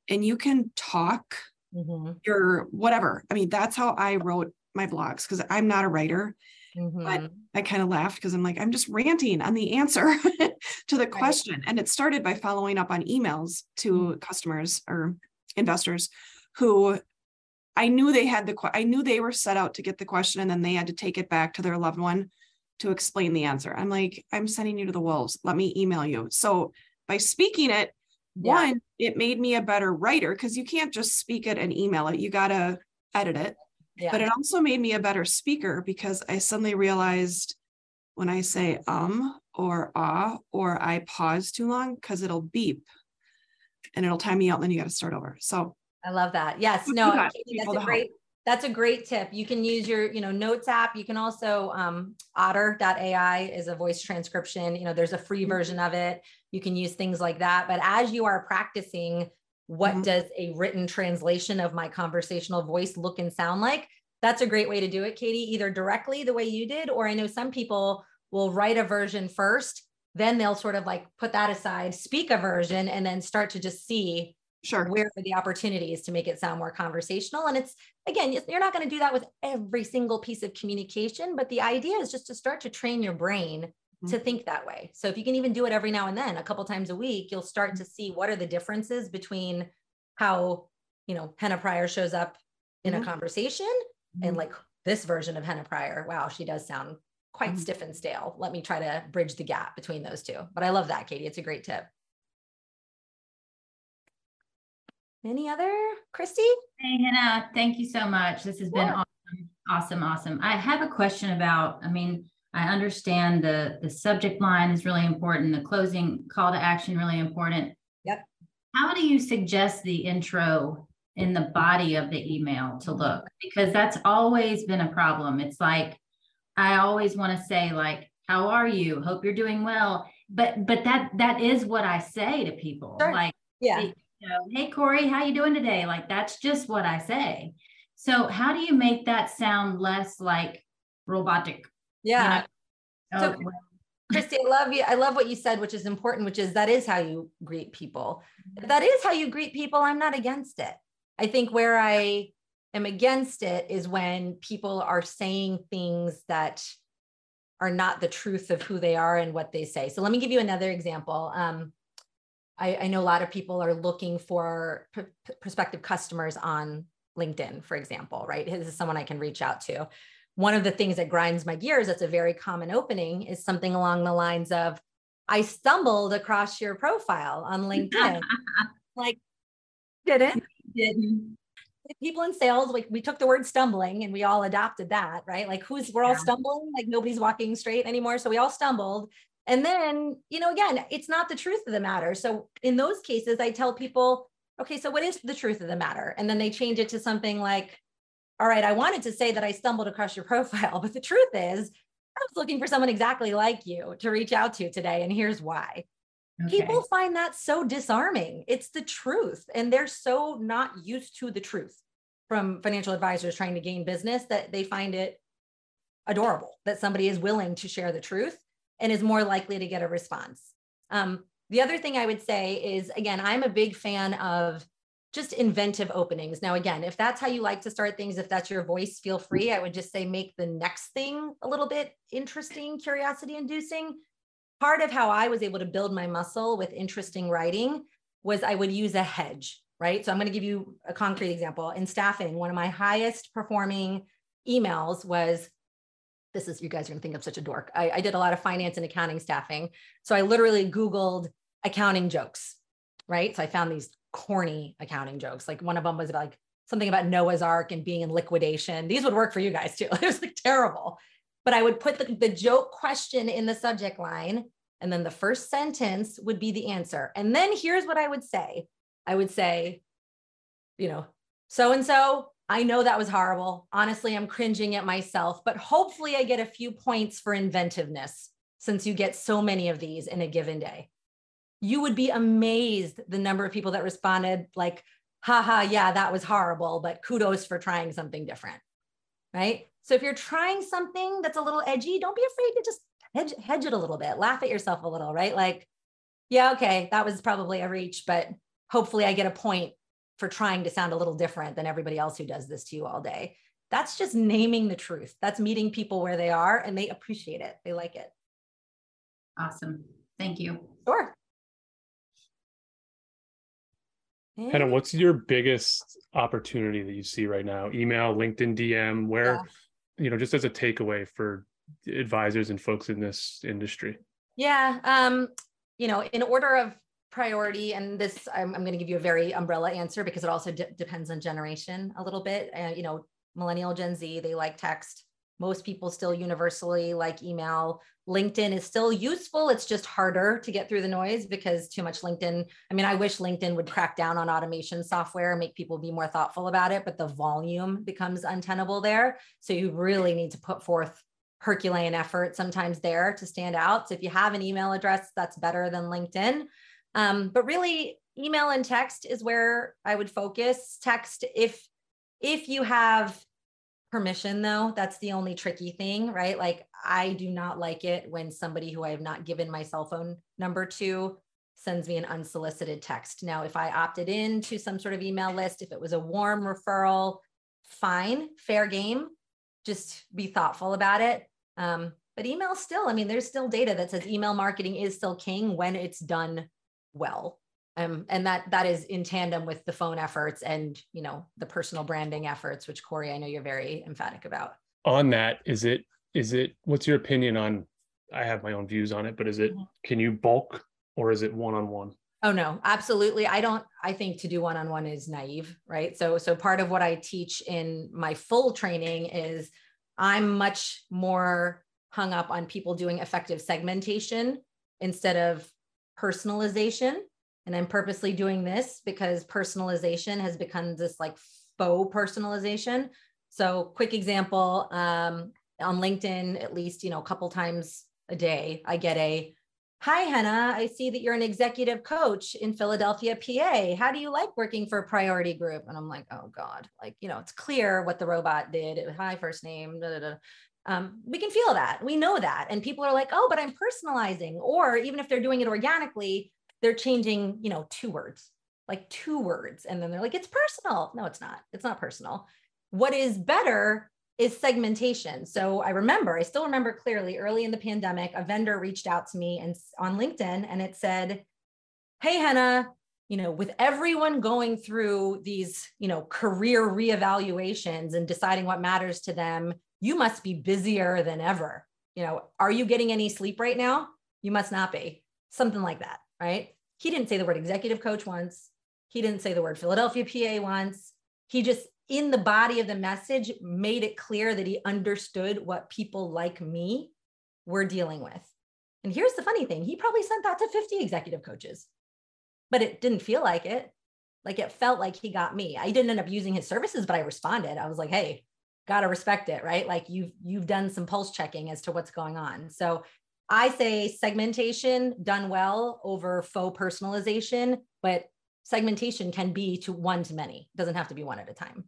And you can talk mm-hmm. your whatever. I mean, that's how I wrote my blogs because I'm not a writer. Mm-hmm. But I kind of laughed because I'm like, I'm just ranting on the answer to the question. Right. And it started by following up on emails to mm-hmm. customers or investors who I knew they had the I knew they were set out to get the question and then they had to take it back to their loved one to explain the answer. I'm like, I'm sending you to the wolves. Let me email you. So by speaking it, yeah. one, it made me a better writer because you can't just speak it and email it. You got to edit it. Yeah. But it also made me a better speaker because I suddenly realized when I say um or ah or I pause too long because it'll beep and it'll time me out and then you got to start over. So I love that. Yes, no, that's a great that's a great tip. You can use your, you know, notes app. You can also um, otter.ai is a voice transcription. You know, there's a free mm-hmm. version of it. You can use things like that. But as you are practicing what mm-hmm. does a written translation of my conversational voice look and sound like? That's a great way to do it, Katie, either directly the way you did, or I know some people will write a version first, then they'll sort of like put that aside, speak a version, and then start to just see sure where are the opportunities to make it sound more conversational and it's again you're not going to do that with every single piece of communication but the idea is just to start to train your brain to mm-hmm. think that way. So if you can even do it every now and then, a couple times a week, you'll start to see what are the differences between how, you know, Hannah Pryor shows up in mm-hmm. a conversation mm-hmm. and like this version of Hannah Pryor, wow, she does sound quite mm-hmm. stiff and stale. Let me try to bridge the gap between those two. But I love that, Katie. It's a great tip. Any other, Christy? Hey, Hannah, thank you so much. This has been awesome. Awesome, awesome. I have a question about, I mean, I understand the the subject line is really important, the closing call to action really important. Yep. How do you suggest the intro in the body of the email to look? Because that's always been a problem. It's like I always want to say like, "How are you? Hope you're doing well." But but that that is what I say to people. Sure. Like, yeah. You know, hey Corey, how you doing today? Like that's just what I say. So how do you make that sound less like robotic? Yeah. You know? So oh, Christy, I love you. I love what you said, which is important, which is that is how you greet people. If that is how you greet people. I'm not against it. I think where I am against it is when people are saying things that are not the truth of who they are and what they say. So let me give you another example. Um, I, I, know a lot of people are looking for p- prospective customers on LinkedIn, for example, right? This is someone I can reach out to. One of the things that grinds my gears, that's a very common opening, is something along the lines of, I stumbled across your profile on LinkedIn. like, didn't? Didn't. People in sales, like we took the word stumbling and we all adopted that, right? Like, who's we're all yeah. stumbling, like nobody's walking straight anymore. So we all stumbled. And then, you know, again, it's not the truth of the matter. So in those cases, I tell people, okay, so what is the truth of the matter? And then they change it to something like, all right, I wanted to say that I stumbled across your profile, but the truth is, I was looking for someone exactly like you to reach out to today. And here's why. Okay. People find that so disarming. It's the truth. And they're so not used to the truth from financial advisors trying to gain business that they find it adorable that somebody is willing to share the truth and is more likely to get a response. Um, the other thing I would say is again, I'm a big fan of just inventive openings. Now, again, if that's how you like to start things, if that's your voice, feel free. I would just say make the next thing a little bit interesting, curiosity inducing. Part of how I was able to build my muscle with interesting writing was I would use a hedge, right? So I'm going to give you a concrete example. In staffing, one of my highest performing emails was this is you guys are going to think I'm such a dork. I, I did a lot of finance and accounting staffing. So I literally Googled accounting jokes, right? So I found these corny accounting jokes. Like one of them was like something about Noah's Ark and being in liquidation. These would work for you guys too. It was like terrible. But I would put the, the joke question in the subject line, and then the first sentence would be the answer. And then here's what I would say I would say, you know, so and so, I know that was horrible. Honestly, I'm cringing at myself, but hopefully I get a few points for inventiveness since you get so many of these in a given day you would be amazed the number of people that responded like, haha, yeah, that was horrible, but kudos for trying something different. Right. So if you're trying something that's a little edgy, don't be afraid to just hedge, hedge it a little bit, laugh at yourself a little, right? Like, yeah, okay, that was probably a reach, but hopefully I get a point for trying to sound a little different than everybody else who does this to you all day. That's just naming the truth. That's meeting people where they are and they appreciate it. They like it. Awesome. Thank you. Sure. Hannah, what's your biggest opportunity that you see right now? Email, LinkedIn DM, where, yeah. you know, just as a takeaway for advisors and folks in this industry? Yeah. Um, you know, in order of priority, and this, I'm, I'm going to give you a very umbrella answer because it also de- depends on generation a little bit. Uh, you know, millennial Gen Z, they like text. Most people still universally like email. LinkedIn is still useful. It's just harder to get through the noise because too much LinkedIn. I mean, I wish LinkedIn would crack down on automation software and make people be more thoughtful about it, but the volume becomes untenable there. So you really need to put forth Herculean effort sometimes there to stand out. So if you have an email address, that's better than LinkedIn. Um, but really, email and text is where I would focus. Text, if if you have permission though that's the only tricky thing right? Like i do not like it when somebody who i have not given my cell phone number to sends me an unsolicited text. Now if i opted in to some sort of email list if it was a warm referral fine fair game. Just be thoughtful about it. Um, but email still i mean there's still data that says email marketing is still king when it's done well Um, and that that is in tandem with the phone efforts and you know the personal branding efforts, which Corey, I know you're very emphatic about. On that, is it is it what's your opinion on I have my own views on it, but is it Mm-hmm. can you bulk or is it one on one? Oh no, absolutely. I don't I think to do one-on-one is naive, right? So so part of what I teach in my full training is I'm much more hung up on people doing effective segmentation instead of personalization. And I'm purposely doing this because personalization has become this like faux personalization. So quick example, um, on LinkedIn, at least, you know, a couple times a day, I get a Hi, Hannah. I see that you're an executive coach in Philadelphia, PA. How do you like working for a Pryority Group? And I'm like, oh God, like, you know, it's clear what the robot did. Hi, first name. Da, da, da. Um, we can feel that. We know that. And people are like, oh, but I'm personalizing. Or even if they're doing it organically, they're changing, you know, two words, like two words. And then they're like, it's personal. No, it's not. It's not personal. What is better is segmentation. So I remember, I still remember clearly early in the pandemic, a vendor reached out to me and on LinkedIn and it said, Hey, Hannah, you know, with everyone going through these, you know, career reevaluations and deciding what matters to them, you must be busier than ever. You know, are you getting any sleep right now? You must not be. Something like that, right? He didn't say the word executive coach once. He didn't say the word Philadelphia PA once. He just in the body of the message made it clear that he understood what people like me were dealing with. And here's the funny thing he probably sent that to 50 executive coaches, but it didn't feel like it. Like it felt like he got me. I didn't end up using his services, but I responded. I was like, hey, gotta respect it, right? Like you've you've done some pulse checking as to what's going on. So I say segmentation done well over faux personalization, but segmentation can be to one to many. It doesn't have to be one at a time.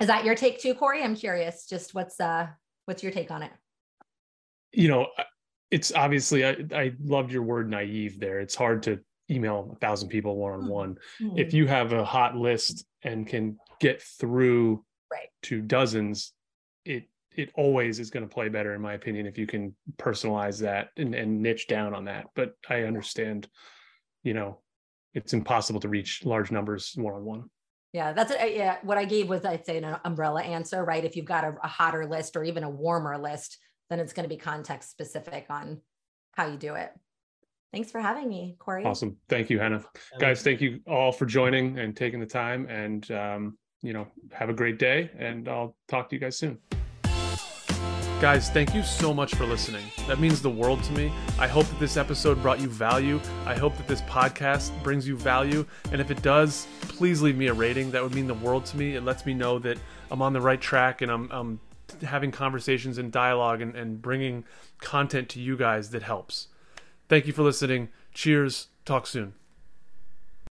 Is that your take too, Corey? I'm curious. Just what's uh what's your take on it? You know, it's obviously I, I loved your word naive there. It's hard to email a thousand people one on one. If you have a hot list and can get through Right. to dozens, it it always is going to play better in my opinion if you can personalize that and, and niche down on that. But I understand, you know, it's impossible to reach large numbers one on one. Yeah, that's it. Yeah, what I gave was I'd say an umbrella answer, right? If you've got a, a hotter list or even a warmer list, then it's going to be context specific on how you do it. Thanks for having me, Corey. Awesome. Thank you, Hannah. Guys, thank you all for joining and taking the time. And, um, you know, have a great day. And I'll talk to you guys soon. Guys, thank you so much for listening. That means the world to me. I hope that this episode brought you value. I hope that this podcast brings you value. And if it does, please leave me a rating. That would mean the world to me. It lets me know that I'm on the right track and I'm, I'm having conversations and dialogue and, and bringing content to you guys that helps. Thank you for listening. Cheers. Talk soon.